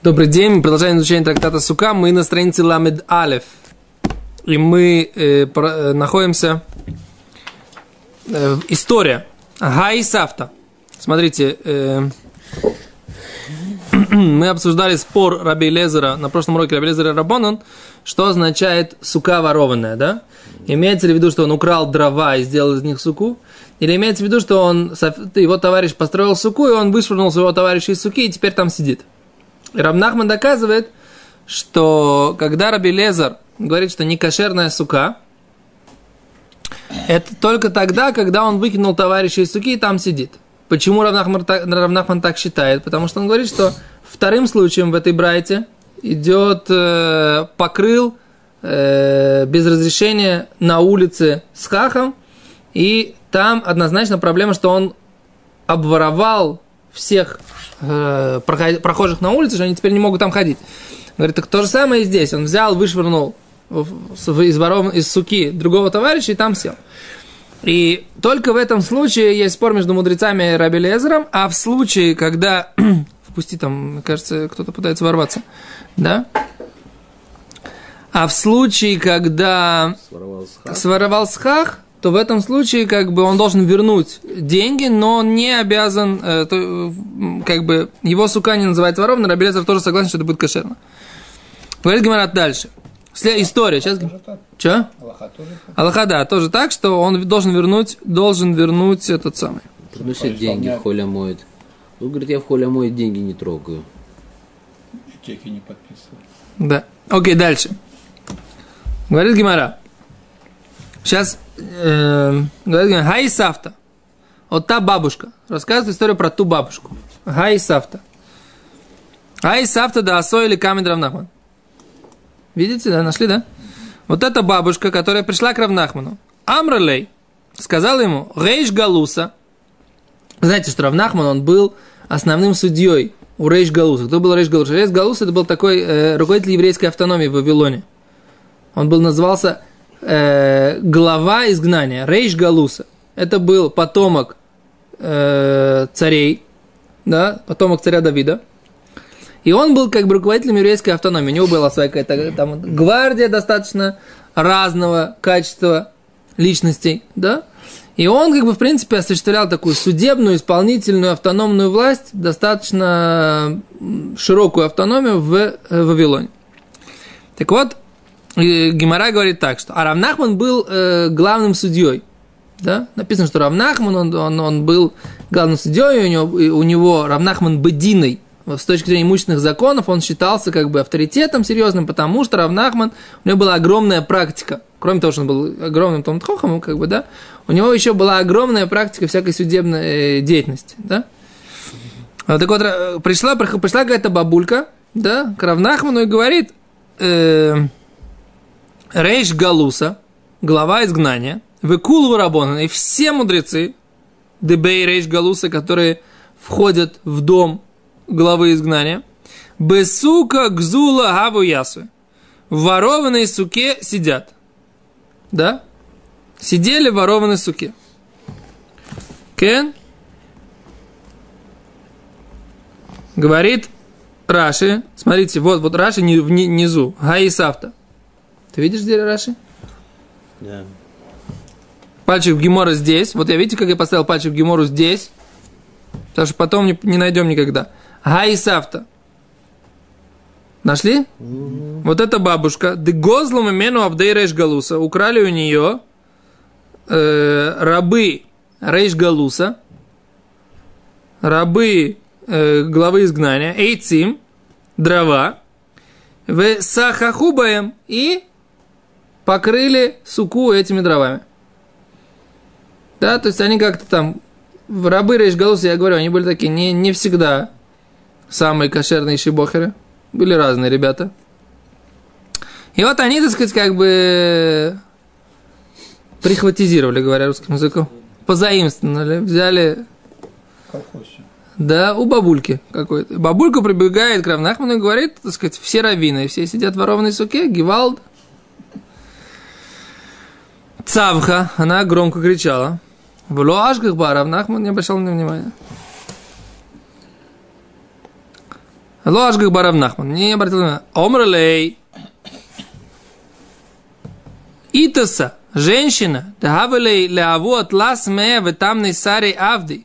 Добрый день, мы продолжаем изучение трактата Сука. Мы на странице Ламед Алев. И мы э, про, э, находимся... Э, история. Гай Сафта. Смотрите, э, мы обсуждали спор Раби Лезера на прошлом уроке Раби Лезера Рабонан, что означает сука ворованная, да? Имеется ли в виду, что он украл дрова и сделал из них суку? Или имеется в виду, что он, его товарищ построил суку, и он вышвырнул своего товарища из суки, и теперь там сидит? И Рамнахман доказывает, что когда Раби Лезер говорит, что не кошерная сука, это только тогда, когда он выкинул товарища из суки и там сидит. Почему Равнахман так, Равнахман так считает? Потому что он говорит, что вторым случаем в этой брайте идет э, покрыл э, без разрешения на улице с хахом, и там однозначно проблема, что он обворовал всех э, прохожих на улице, что они теперь не могут там ходить. Говорит, так то же самое и здесь. Он взял, вышвырнул из, воров, из суки другого товарища и там сел. И только в этом случае есть спор между мудрецами и Раби Лезером, а в случае, когда... Впусти там, мне кажется, кто-то пытается ворваться. Да? А в случае, когда своровал схах, то в этом случае как бы он должен вернуть деньги, но он не обязан, э, то, как бы его сука не называется воровной, Раби Лезер тоже согласен, что это будет кошерно. Говорит Гимарат дальше. История. Сейчас... Че? Аллаха тоже Аллаха, да, тоже так, что он должен вернуть, должен вернуть этот самый. Приносит деньги, в холя моет. Ну, говорит, я в холя моет деньги не трогаю. Чеки не подписываю. Да. Окей, дальше. Говорит Гимара. Сейчас э. Хай Сафта. Вот та бабушка. Рассказывает историю про ту бабушку. Хай Сафта. Хай Сафта да асо или камень равнахман. Видите, да, нашли, да? Вот эта бабушка, которая пришла к Равнахману. Амралей сказал ему, Рейш Галуса. Знаете, что Равнахман, он был основным судьей у Рейш Галуса. Кто был Рейш Галуса? Рейш Галуса это был такой э, руководитель еврейской автономии в Вавилоне. Он был, назывался э, глава изгнания, Рейш Галуса. Это был потомок э, царей, да, потомок царя Давида. И он был как бы руководителем еврейской автономии. У него была своя какая-то там гвардия достаточно разного качества личностей, да? И он, как бы, в принципе, осуществлял такую судебную, исполнительную, автономную власть, достаточно широкую автономию в э, Вавилоне. Так вот, Гимара говорит так, что а Равнахман был э, главным судьей. Да? Написано, что Равнахман, он, он, он был главным судьей, у него, у него Равнахман Бединой с точки зрения имущественных законов, он считался как бы авторитетом серьезным, потому что Равнахман, у него была огромная практика. Кроме того, что он был огромным Томтхохом, как бы, да, у него еще была огромная практика всякой судебной э, деятельности, да. Так вот, э, пришла, пришла какая-то бабулька, да, к Равнахману и говорит, э, Рейш Галуса, глава изгнания, Векул Варабонан, и все мудрецы, Дебей Рейш Галуса, которые входят в дом главы изгнания. Бесука гзула гаву ясу. В ворованной суке сидят. Да? Сидели в ворованной суке. Кен? Говорит Раши. Смотрите, вот, вот Раши внизу. Гаисавта. Ты видишь где Раши? Да. Пальчик в Гемора здесь. Вот я видите, как я поставил пальчик в Гемору здесь? Потому что потом не, не найдем никогда. Гаисавта. Нашли? Mm-hmm. Вот эта бабушка. Дегозлом имену Авдей Галуса. Украли у нее э, рабы Рейш Галуса, рабы э, главы изгнания, Эйцим, дрова, в Сахахубаем и покрыли суку этими дровами. Да, то есть они как-то там, рабы Рейш Галуса, я говорю, они были такие не, не всегда самые кошерные шибохеры. Были разные ребята. И вот они, так сказать, как бы прихватизировали, говоря русским языком. Позаимствовали, взяли... Да, у бабульки какой-то. Бабулька прибегает к Равнахману и говорит, так сказать, все раввины, все сидят в ворованной суке, Гевалд. Цавха, она громко кричала. В Луашках Равнахман не обращал на внимания. Ложгах Барав Нахман. Не обратил внимания. Омрлей. Итаса. Женщина. Тагавелей леавот лас ме в тамной саре авди.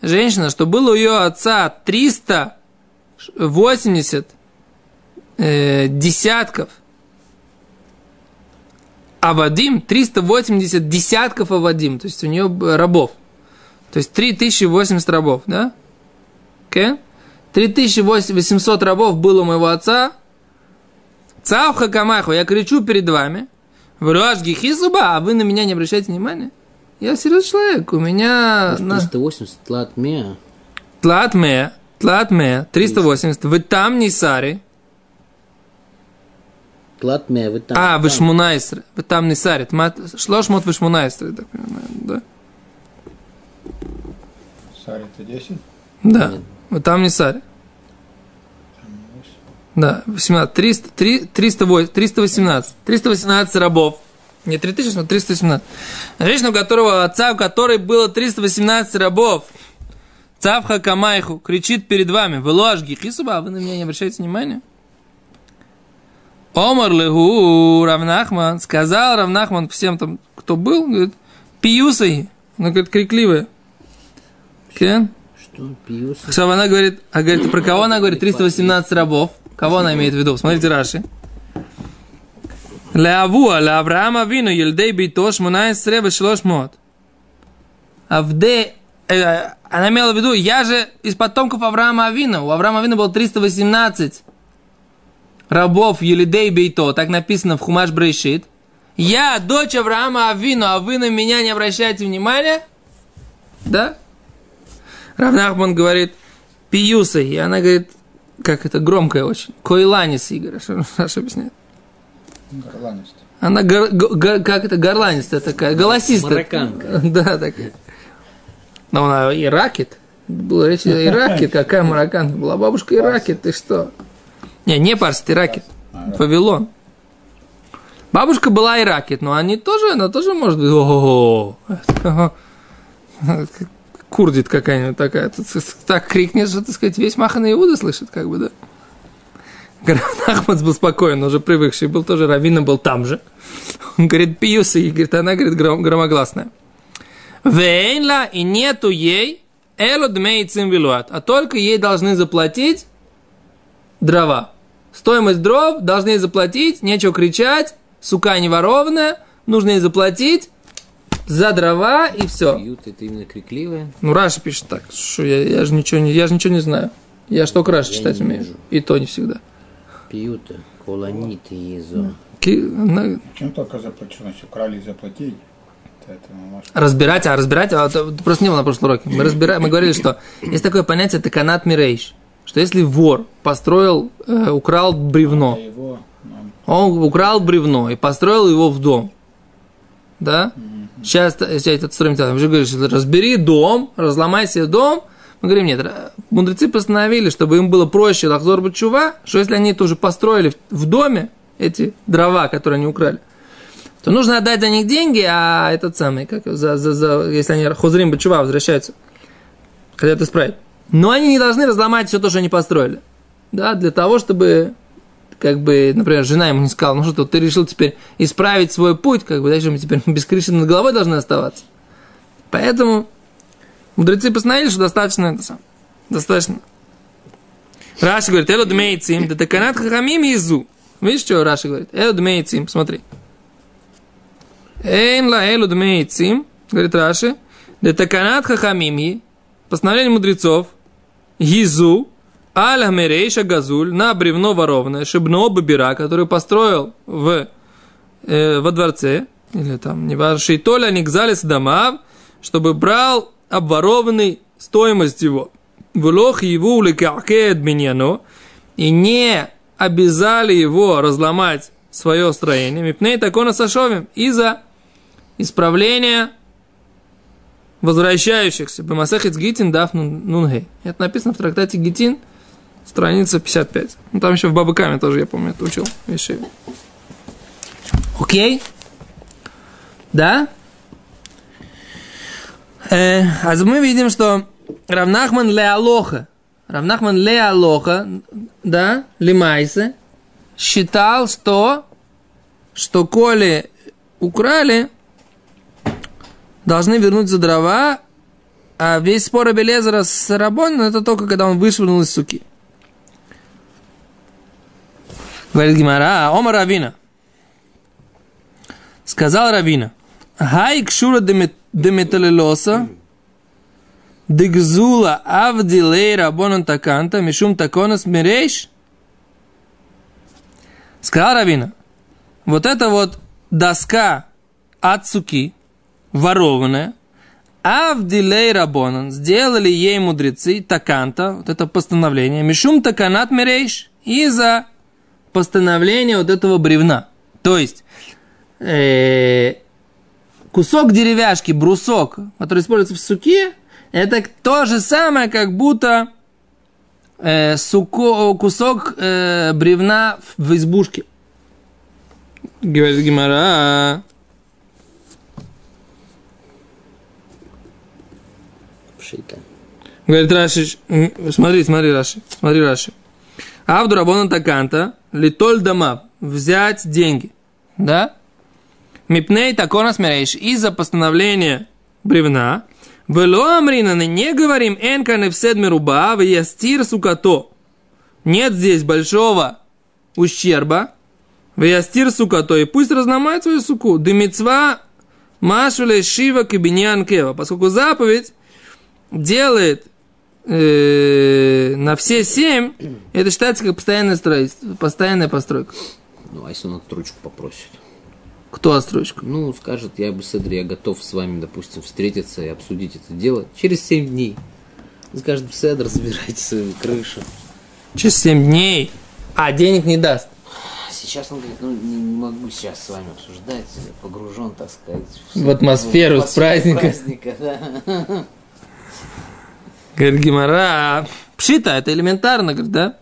Женщина, что было у ее отца 380 э, десятков Авадим, 380 десятков Авадим, то есть у нее рабов. То есть 3080 рабов, да? Okay? 3800 рабов было у моего отца. Цавха камаху, я кричу перед вами. Вруаш гихизуба, а вы на меня не обращаете внимания? Я серьезный человек, у меня... Может, 380 тлатме. Тлатме, тлатме, 380. Вы там не сари. Тлатме, вы там. А, вы шмунайсры. Вы там не сари. Шлошмот вы шмунайсры, так понимаю, да? Сари это 10? Да. Нет. Вы там не сари. Там 8. Да, 18, 300, 3, 308, 318. 318 рабов. Не 3000, но 318. Женщина, у которого отца, у которой было 318 рабов. Цавха Камайху кричит перед вами. Вы ложги хисуба, а вы на меня не обращаете внимания? Омар легу Равнахман. Сказал Равнахман всем там, кто был, говорит, пиюсой. Она говорит, крикливая. Кен? Что? Пьюс? עכשיו она говорит, а говорит, про кого она говорит 318 рабов? Кого она имеет в виду? Смотрите, Раши. Леавуа, Леавраама вину, Ельдей бейто, 18 ושלוש Авде, э, она имела в виду, я же из потомков Авраама Авина. У Авраама Авина было 318 рабов Елидей Бейто, так написано в Хумаш Брейшит. Я дочь Авраама Авину, а вы на меня не обращаете внимания? Да? Равнахман говорит, пиюса, и она говорит, как это громкое очень, койланис, Игорь, что Раша объясняет. Горланист. Она гор- го- го- как это горланистая такая, голосистая. Марокканка. Да, такая. Но она и ракет. Было речь и ракет, какая марокканка была. Бабушка и ракет, ты что? Не, не парс, ты ракет. Вавилон. Бабушка была и ракет, но они тоже, она тоже может быть. Ого, курдит какая-нибудь такая. Так крикнет, что, так сказать, весь Махан Иуда слышит, как бы, да. Ахмад был спокоен, уже привыкший был тоже, Равина был там же. Он говорит, пьюсы, и говорит, она говорит гром- громогласная. Вейнла и нету ей эло дмейцим вилуат, а только ей должны заплатить дрова. Стоимость дров должны ей заплатить, нечего кричать, сука не ворованная, нужно ей заплатить за дрова и все. Пьют, это именно крикливое. Ну, Раша пишет так, что я, я же ничего не, я же ничего не знаю. Я же только Раша читать умею. вижу. И то не всегда. Пьют, колонит и езо. Ки- на- Чем только заплатить, значит, украли и может... разбирать, а разбирать, а это просто не было на прошлом уроке. Мы, разбира- мы говорили, что есть такое понятие, это канат мирейш. Что если вор построил, э, украл бревно, А нам он украл бревно и построил его в дом, да? Сейчас, сейчас этот строим, мы же говорим, что разбери дом, разломай себе дом. Мы говорим, нет, мудрецы постановили, чтобы им было проще лахзор бачува, что если они тоже построили в- доме эти дрова, которые они украли, то нужно отдать за них деньги, а этот самый, как за, за, за, если они хозрим бачува возвращаются, хотят исправить. Но они не должны разломать все то, что они построили. Да, для того, чтобы как бы, например, жена ему не сказала, ну что, ты решил теперь исправить свой путь, как бы, дальше мы теперь без крыши над головой должны оставаться. Поэтому мудрецы постановили, что достаточно это сам. Достаточно. Раши говорит, эло дмейцим, да таканат хахамим езу. Видишь, что Раши говорит? Эло дмейцим, смотри. Эйн ла эло дмейцим, говорит Раши, да таканат хахамим постановление мудрецов, езу, Аль Хамерейша Газуль на бревно ворованное, Шибно Бабира, который построил в, э, во дворце, или там, не важно, Шейтоля Никзалис Дамав, чтобы брал обворованный стоимость его. Влох его лекакет миньяно, и не обязали его разломать свое строение. Мипней такона сашовим из-за исправления возвращающихся. Бемасехец Гитин дав нунгей. Это написано в трактате Гитин, страница 55. Ну, там еще в Бабыкаме тоже, я помню, это учил. Вишиве. Окей? Да? Э, а мы видим, что Равнахман ле алоха. Равнахман ле алоха, да, лимайсе, считал, что, что коли украли, должны вернуть за дрова, а весь спор Абелезера с Рабоном, это только когда он вышвырнул из суки. Говорит Гимара, Ома Равина. Сказал Равина, Хай кшура деметалилоса, дегзула авдилей рабонан таканта, мишум таконас мирейш. Сказал Равина, вот это вот доска от суки, ворованная, Авдилей Рабонан, сделали ей мудрецы таканта, вот это постановление, мишум таканат мирейш, из-за постановления вот этого бревна. То есть, э, кусок деревяшки, брусок, который используется в суке, это то же самое, как будто э, суко, кусок э, бревна в, в избушке. Говорит Гимара. Пшита. Говорит Раши, смотри, смотри, Раши, смотри, Раши. Авду Рабона Таканта, литоль дома, взять деньги, да? Мипней такона смирейш, из-за постановления бревна, Вело амринаны, не говорим энканы в седме руба, в ястир сукато. Нет здесь большого ущерба, в ястир сукато, и пусть разломает свою суку. Дымицва машуле шива кабиньян кева, поскольку заповедь делает э, на все семь, это считается как постоянное строительство, постоянная постройка. Ну, а если он отстрочку попросит? Кто отстрочку? Ну, скажет, я бы, Седр, я готов с вами, допустим, встретиться и обсудить это дело через 7 дней. Скажет, Седр, забирайте свою крышу. Через семь дней. А денег не даст. Сейчас он говорит, ну, не, не могу сейчас с вами обсуждать, погружен, так сказать, В атмосферу с праздника. праздника, да. Говорит Гимара, пшита, это элементарно, говорит, да?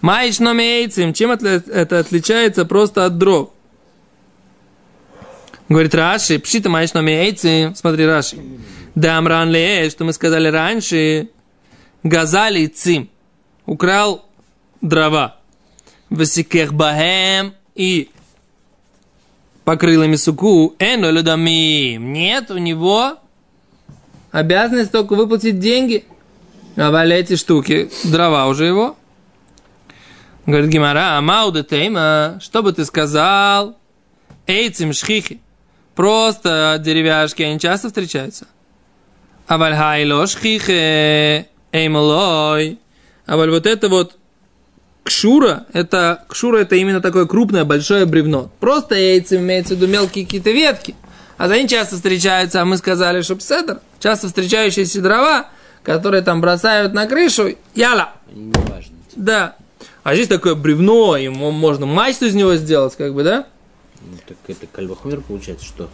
Маиш номейцем, чем это отличается просто от дров? Говорит Раши, пшита маиш номейцем, смотри Раши. Да амран ле, что мы сказали раньше, газали цим, украл дрова. Васикех бахем и покрыл ими суку, эно людамим. Нет, у него обязанность только выплатить деньги. А вали эти штуки, дрова уже его. Говорит Гимара, амауда тейма, что бы ты сказал? Эйцем шхихи. Просто деревяшки, они часто встречаются. А вальхайло шхихе, эймалой. А валь вот это вот кшура, это, кшура это именно такое крупное, большое бревно. Просто яйца имеется в виду мелкие какие-то ветки. А за ним часто встречаются, а мы сказали, что пседр, часто встречающиеся дрова, которые там бросают на крышу, яла, не да. А здесь такое бревно, ему можно мачту из него сделать, как бы, да? Ну, так это кальвахмер получается, что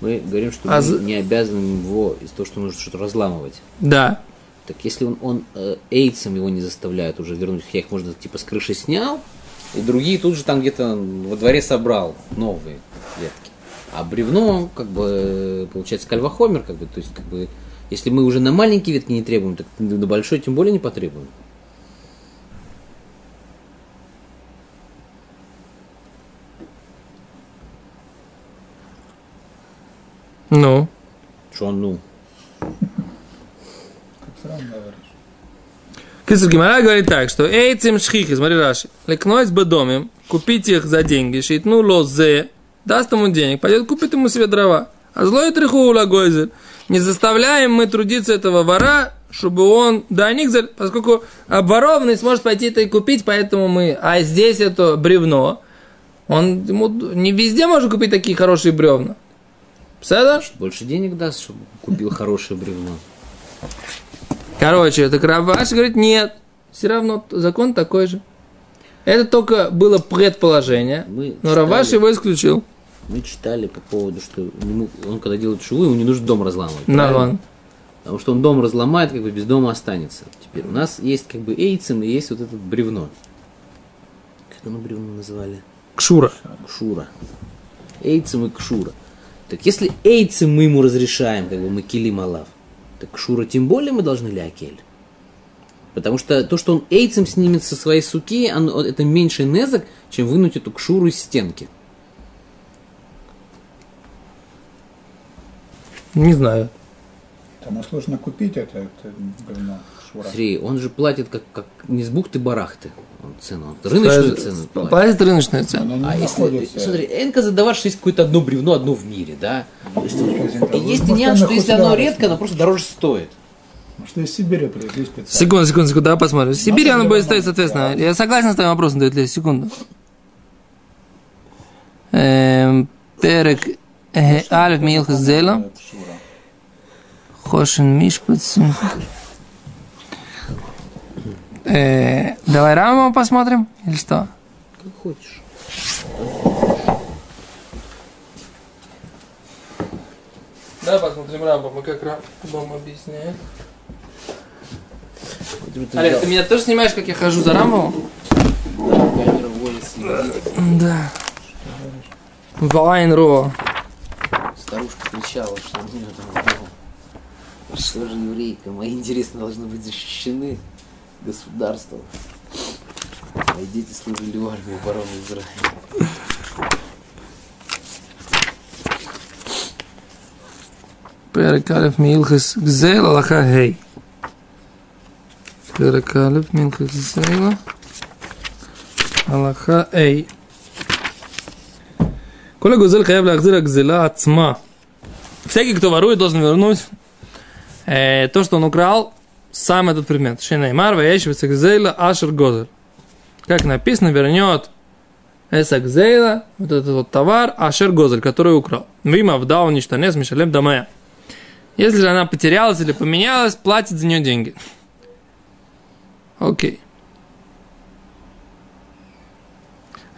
мы говорим, что А мы не обязаны его из-за того, что нужно что-то разламывать. Да. Так если он, он э, эйдсом его не заставляет уже вернуть, я их, можно, типа, с крыши снял, и другие тут же там где-то во дворе собрал новые ветки. А бревно, как бы, получается, кальвахомер, как бы, то есть, как бы, если мы уже на маленькие ветки не требуем, так на большой тем более не потребуем. Ну. Что ну? Кисер Гимара говорит так, что эйцем шхихи, смотри Раши, лекнойс бедомим, купить их за деньги, шейтну лозе, даст ему денег, пойдет купит ему себе дрова. А злой треху улагойзер. Не заставляем мы трудиться этого вора, чтобы он да никзель, поскольку обворованный сможет пойти это и купить, поэтому мы, а здесь это бревно, он ему не везде может купить такие хорошие бревна. Пседа? Больше денег даст, чтобы купил хорошее бревно. Короче, это Раваш говорит, нет, все равно закон такой же. Это только было предположение, Мы но Раваш читали- его исключил. Мы читали по поводу, что ему- он когда делает шуву, ему не нужно дом разламывать. Да, ладно. Потому что он дом разломает, как бы без дома останется. Теперь у нас есть как бы эйцем и есть вот это бревно. Как оно бревно называли? Кшура. Кшура. Эйцем и кшура. Так если эйцем мы ему разрешаем, как бы мы килим алав, так кшура тем более мы должны лякель. Потому что то, что он эйцем снимет со своей суки, оно- это меньше незак, чем вынуть эту кшуру из стенки. Не знаю. Тому сложно купить это, это говно, шура. Смотри, он же платит как, как не с бухты-барахты он цену, он рыночную цену платит. Платит рыночную цену. А если, смотри, Энка задаваш, что есть какое-то одно бревно, одно в мире, да? То есть, и есть нюанс, оно что если оно редко, оно просто дороже стоит. Может, из Сибири привезли специально. Секунду, секунду, секунду, давай посмотрим. В Сибири Надо оно будет стоить, соответственно. Я согласен с твоим вопросом, дает ли секунду. Эм, Перек э, Алиф Милхас Зела. Хошин Мишпат. Э, Давай Раму посмотрим, или что? Как хочешь. Да, посмотрим Рамбама, как Рамбам объясняет. Олег, взял ты меня тоже снимаешь, как я хожу за следит. Да. Вайн Ро. Старушка кричала, что у нее там дома. Что же еврейка? Мои интересы должны быть защищены государством. Мои дети служили в армии обороны Израиля. פרק א' מהלכס גזל, הלכה ה'. פרק א' מהלכס גזל, הלכה ה'. כל הגוזל חייב להחזיר הגזלה עצמה. Всякий, кто ворует, должен вернуть Э, то, что он украл, сам этот предмет. Шинеймар, Ваяшев, Сакзейла, Ашер Гозер. Как написано, вернет Эсакзейла, вот этот вот товар, Ашер Гозер, который украл. Вима вдал уничтонес Мишалем Дамая. Если же она потерялась или поменялась, платит за нее деньги. Окей.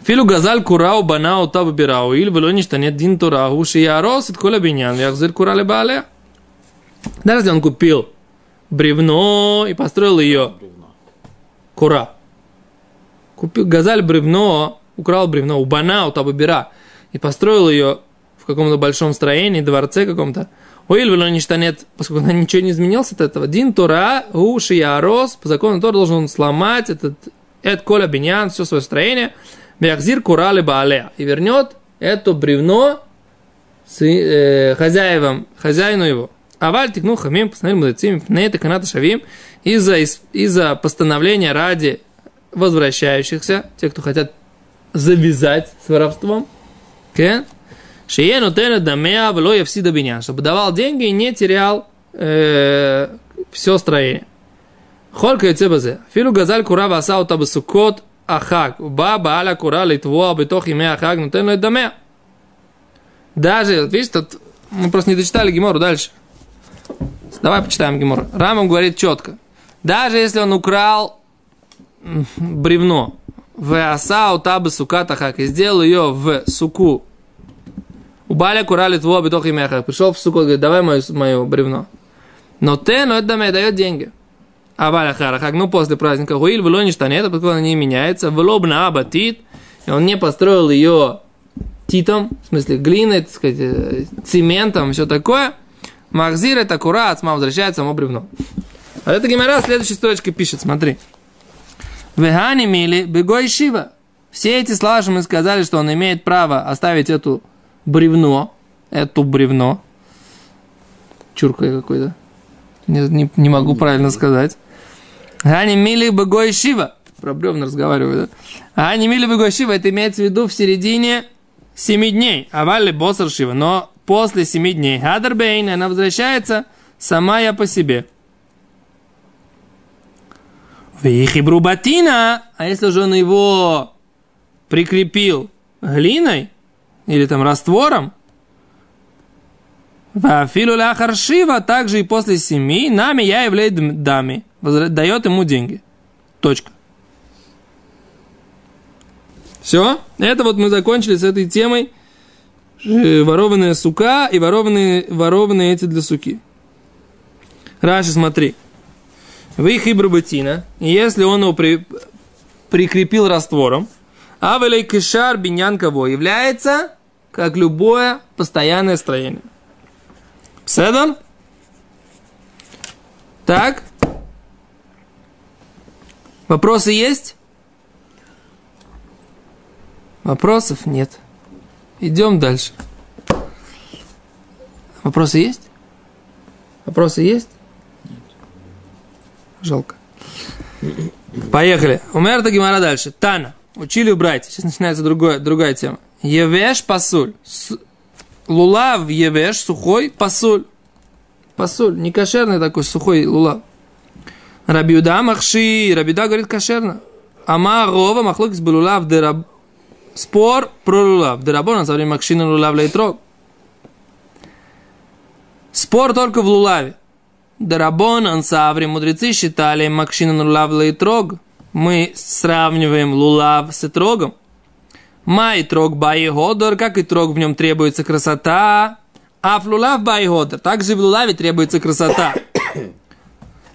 Филу газаль курау банау табу бирау, иль было ничто нет дин турау, шиярос, и ткуля бинян, яхзель курали балея. Даже если он купил бревно и построил ее. Бревно. Кура. Купил газаль бревно, украл бревно у бана, у табабира, и построил ее в каком-то большом строении, дворце каком-то. Уильвело ничто нет, поскольку она ничего не изменилось от этого. Дин Тора, Уши Ярос, по закону Тора должен он сломать этот Эд Коля Биньян, все свое строение. Бяхзир Кура либо Алея. И вернет это бревно с, э, хозяевам, хозяину его. Аваль тикну хамим, постановили мудрецами, пнейта каната шавим, из-за, из- постановления ради возвращающихся, те, кто хотят завязать с воровством, Кен? Шие нотена дамеа вло явсида бинян, чтобы давал деньги и не терял э, все строение. Холька и цебазе. Филу газаль кура васау таба сукот ахак. Ба бааля кура литво битох име нотен ло дамеа. Даже, вот видишь, тут мы просто не дочитали Гемору дальше. Давай почитаем Гемору. Рамам говорит четко. Даже если он украл бревно, в асау табы сукат ахак, и сделал ее в суку у Баля курали твой битох и меха. Пришел в суку говорит, давай мое, мое бревно. Но ты, но это даме, дает деньги. А Баля харахак, ну после праздника, хуиль, вело не штанет, поскольку она не меняется, вело бна абатит, и он не построил ее титом, в смысле глиной, так сказать, э, цементом, все такое. Махзир это кура, отсма возвращается само бревно. А это Гимара следующей строчкой пишет, смотри. Вегани мили бегой шива. Все эти слова, что мы сказали, что он имеет право оставить эту бревно, эту бревно, чурка какой-то, не, не, не могу правильно сказать. Ани мили бегой шива. Про бревна разговариваю, да? Ани мили бегой шива, это имеется в виду в середине семи дней. Авали босар шива, но после семи дней. Хадербейн, она возвращается сама я по себе. Вихибру батина, а если же он его прикрепил глиной или там раствором, Вафилу ляхар шива, также и после семи, нами я являюсь дами, дает ему деньги. Точка. Все, это вот мы закончили с этой темой ворованная сука и ворованные, ворованные эти для суки. Раши, смотри. Вы хибрубатина, если он его при- прикрепил раствором, а кишар бинянково является как любое постоянное строение. Седан? Так? Вопросы есть? Вопросов нет. Идем дальше. Вопросы есть? Вопросы есть? Жалко. Поехали. Умерта Гимара дальше. Тана. Учили убрать. Сейчас начинается другое, другая тема. Евеш пасуль. С... Лулав евеш, сухой, пасуль. Пасуль. Не кошерный такой сухой лулав. Рабиуда махши. Рабиуда говорит кошерно. Ама рова махлок с лулав дераб. Спор про лулав. Дерабон, на время махшина лулав лейтрог. Спор только в лулаве. Дарабон, ансаври, мудрецы считали макшина лулав лейтрог. Мы сравниваем лулав с итрогом. Май трог бай годор, как и трог в нем требуется красота. А в лулав бай годор, также в лулаве требуется красота.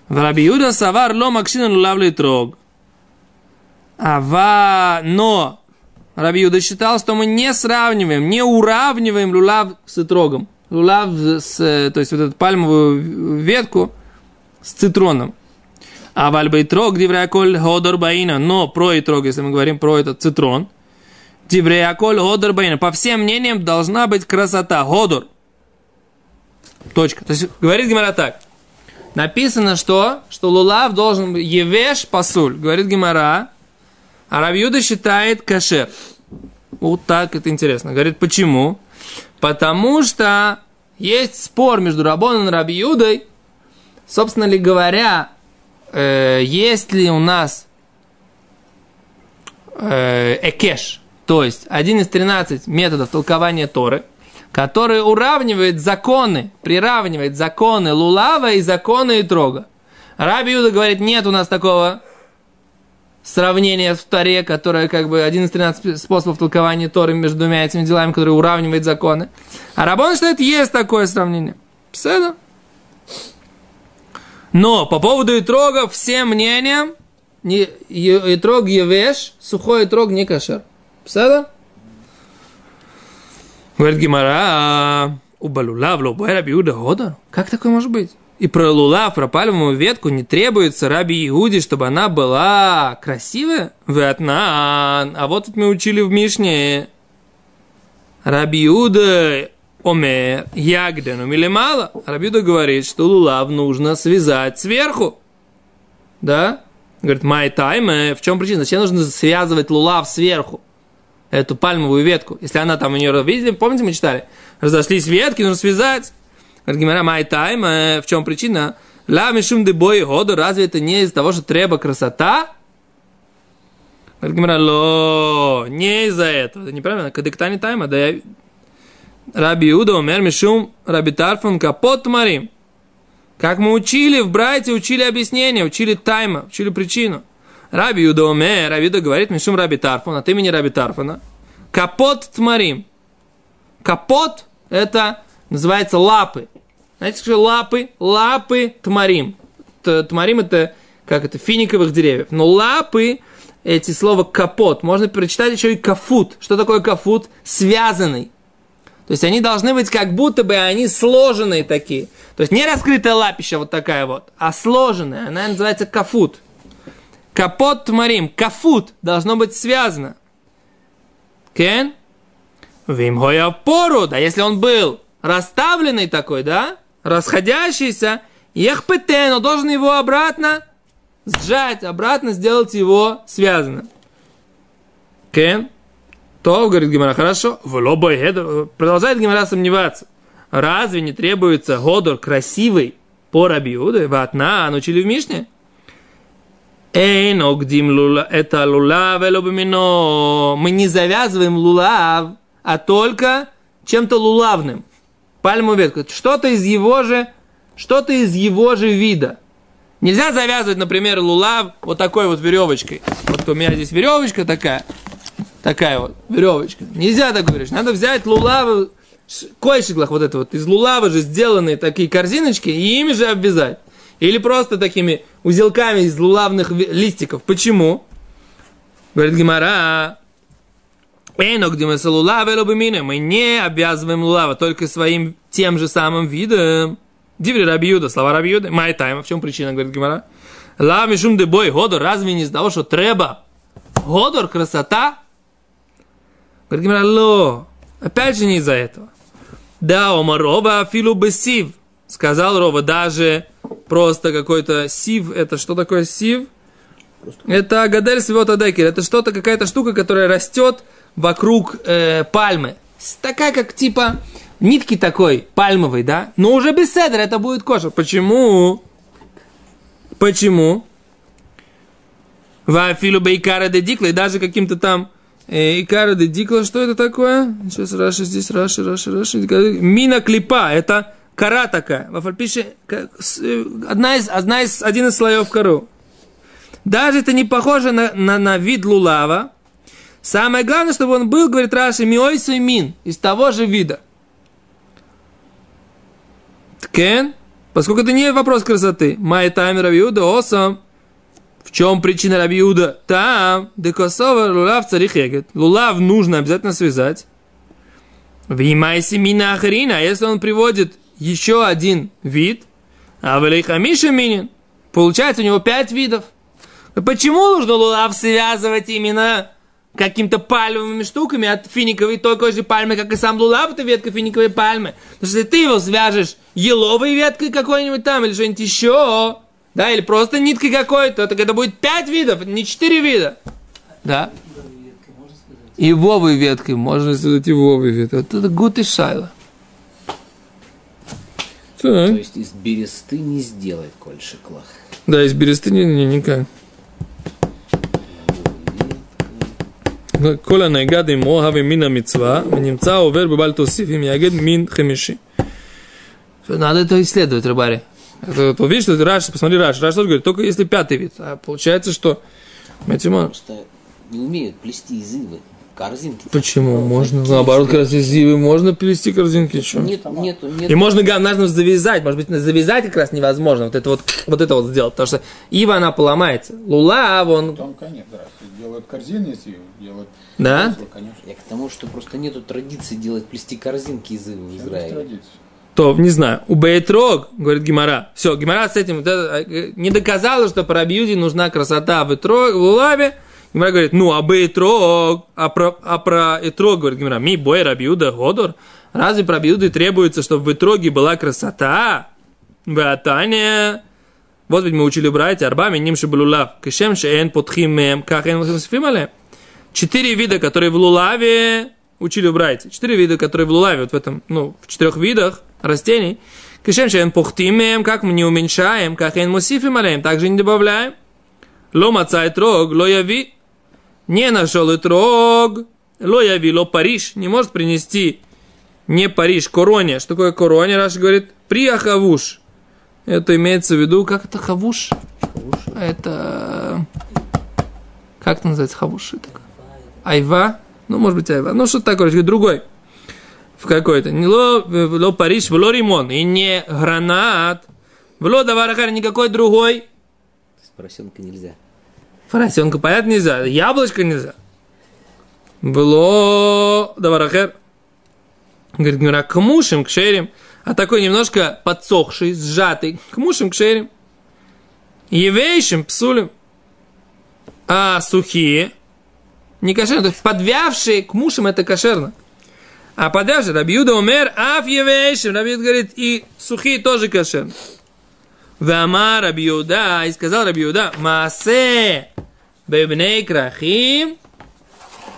В Рабиуда савар ло макшина лулав лейтрог. Ава, но Рабиуда считал, что мы не сравниваем, не уравниваем лулав с итрогом лулав, с, то есть вот эту пальмовую ветку с цитроном. А вальбейтрог дивреаколь ходор баина. Но про итрог, если мы говорим про этот цитрон, дивреаколь ходор баина. По всем мнениям должна быть красота. Ходор. Точка. То есть говорит Гимара так. Написано, что, что лулав должен быть евеш пасуль. Говорит Гимара. А Равьюда считает кашер. Вот так это интересно. Говорит, почему? Потому что есть спор между Рабоном и Рабиудой, собственно ли говоря, э, есть ли у нас э, экеш, то есть один из 13 методов толкования Торы, который уравнивает законы, приравнивает законы Лулава и законы Итрога. Раби Юда говорит, нет у нас такого сравнение в Таре, которое как бы один из 13 способов толкования Торы между двумя этими делами, который уравнивает законы. А Рабон считает, есть такое сравнение. Все Но по поводу итрога все мнения, итрог евеш, сухой итрог не кошер. Все Говорит Гимара, у балулав лобай раби Как такое может быть? И про лулав, про пальмовую ветку не требуется раби Иуде, чтобы она была красивая. Ватнан. А вот тут мы учили в Мишне. Раби Иуда омер ягдену или мало. Раби Иуда говорит, что лулав нужно связать сверху. Да? Говорит, май тайм, в чем причина? Зачем нужно связывать лулав сверху? Эту пальмовую ветку. Если она там у нее, видели, помните, мы читали? Разошлись ветки, нужно связать. Гимара, май тайм, в чем причина? Ла мишум де бой ходу, разве это не из-за того, что треба красота? Гимара, ло, не из-за этого. Это неправильно, кадыктани тайма, да я... Раби Иуда умер мишум раби тарфун капот марим. Как мы учили в брате, учили объяснение, учили тайма, учили причину. Раби Иуда умер, Раби Иуда говорит, мишум раби тарфун, от имени раби тарфуна. Капот тмарим. Капот – это называется лапы. Знаете, что лапы? Лапы тмарим. Тмарим это как это, финиковых деревьев. Но лапы, эти слова капот, можно прочитать еще и кафут. Что такое кафут? Связанный. То есть они должны быть как будто бы они сложенные такие. То есть не раскрытая лапища вот такая вот, а сложенная. Она называется кафут. Капот тмарим. Кафут должно быть связано. Кен? Вим пору. Да если он был расставленный такой, да? расходящийся, ехпетен, он должен его обратно сжать, обратно сделать его связанным. Кен? То, говорит Гимара, хорошо. Продолжает Гимара сомневаться. Разве не требуется годор красивый по рабиуду? Ватна, научили в Мишне? Эй, ногдим лула, это лулав, Мы не завязываем лулав, а только чем-то лулавным пальмовую ветку. Что-то из его же, что-то из его же вида. Нельзя завязывать, например, лулав вот такой вот веревочкой. Вот у меня здесь веревочка такая, такая вот веревочка. Нельзя так говорить. Надо взять лулавы, кольшиглах вот это вот, из лулавы же сделанные такие корзиночки, и ими же обвязать. Или просто такими узелками из лулавных листиков. Почему? Говорит Гимара, Эйно, где мы лулава мы не обвязываем лулава только своим тем же самым видом. Диври Рабиуда, слова Рабиуда, май тайма, в чем причина, говорит Гимара? Ла мишум дебой, годор, разве не из того, что треба? Годор, красота? Говорит Гимара, ло, опять же не из-за этого. Да, ома рова афилу бесив. Сказал Рова, даже просто какой-то сив. Это что такое сив? Это гадель света декер. Это что-то, какая-то штука, которая растет вокруг э, пальмы. Такая, как типа нитки такой, пальмовой, да? Но уже без седра это будет кошер. Почему? Почему? Вафилу бейкара де дикла, и даже каким-то там э, икара де дикла, что это такое? Сейчас Раша здесь, Раша, Раша, Раша. Мина клипа, это кора такая. С- э, одна из, одна из, один из слоев кору. Даже это не похоже на, на, на вид лулава. Самое главное, чтобы он был, говорит Раши, миойсу и мин, из того же вида. Ткен, поскольку это не вопрос красоты. Май тайм Рабиуда осам. В чем причина Рабиуда? Там, декосова лулав царих егет. Лулав нужно обязательно связать. Вимайси мина ахарина. А если он приводит еще один вид, а валейхамиша минин, получается у него пять видов. Почему нужно лулав связывать именно какими-то пальмовыми штуками от финиковой такой же пальмы, как и сам лулав, это ветка финиковой пальмы. Потому что если ты его свяжешь еловой веткой какой-нибудь там или что-нибудь еще, да, или просто ниткой какой-то, так это будет пять видов, не четыре вида. Да. И вовой веткой, можно связать и вовой веткой. Вот это гуд и шайла. То Так. есть из бересты не сделать коль шиклах. Да, из бересты не, не, никак. כל הנגד עמו הווה מן המצווה, ונמצא עובר בבל תוסיף אם יגד מין חמישי. Надо это исследовать, рыбари. Это, вот, видишь, что Раш, посмотри, Раш, Раш тоже говорит, только если пятый вид. А получается, что Матима, Просто не умеют плести изывы, корзинки. почему? Можно, наоборот, как раз из ивы можно плести корзинки, что? Нет, нету, нет. И можно гамнажно завязать, может быть, завязать как раз невозможно, вот это вот, вот это вот сделать, потому что ива, она поломается. Лула, вон, Там, конечно, да. Делают корзины из ивы, делают... да? масло, конечно. Я к тому, что просто нету традиции делать плести корзинки из ивы в Израиле. То, не знаю, у Бейтрог, говорит Гимара, все, Гимара с этим вот это, э, не доказала, что про Бьюди нужна красота в, Итрог, в Улаве. Гимара говорит, ну, а Бейтрог, а про, а про Итрог, говорит Гимара, ми бой Рабиуда Годор, разве про Бьюди требуется, чтобы в Итроге была красота? Ватане, вот ведь мы учили братья, арбами ним шибулулав, кешем шеен потхим мем, как эн. Четыре вида, которые в лулаве учили братья. Четыре вида, которые в лулаве, вот в этом, ну, в четырех видах растений. Кишем шеем пухтимем, как мы не уменьшаем, как эн мусифим алем, также не добавляем. Ло мацай трог, ло яви. Не нашел и трог, ло яви, ло Париж. Не может принести не Париж, короне. Что такое короне? Раш говорит, при ахавуш. Это имеется в виду, как это хавуш? Это... Как это называется хавуш? Это Айва? Ну, может быть, айва. Ну, что такое, другой. В какой-то. Не ло, ло Париж, ло римон. И не гранат. Вло даварахар, никакой другой. Поросенка нельзя. Поросенка, понятно, нельзя. Яблочко нельзя. Было даварахер. Говорит, говоря, к мушим, к шерим. А такой немножко подсохший, сжатый. К мушим, к шерим. Евейшим, псулем. А сухие. Не кошерно. То есть подвявшие к мушам это кошерно. А подвявшие, Рабиуда умер, аф евейшим. Рабиуда говорит, и сухие тоже кошерно. Вама Рабиуда, и сказал Рабиуда, Масе Бебней Крахим,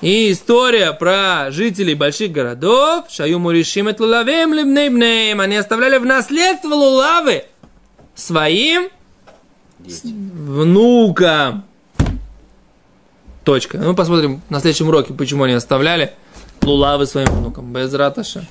и история про жителей больших городов, Шаю Муришим это лулавим лебнейбнеем, они оставляли в наследство лулавы своим Детям. внукам. Точка. Ну, посмотрим на следующем уроке, почему они оставляли лулавы своим внукам. Без раташа.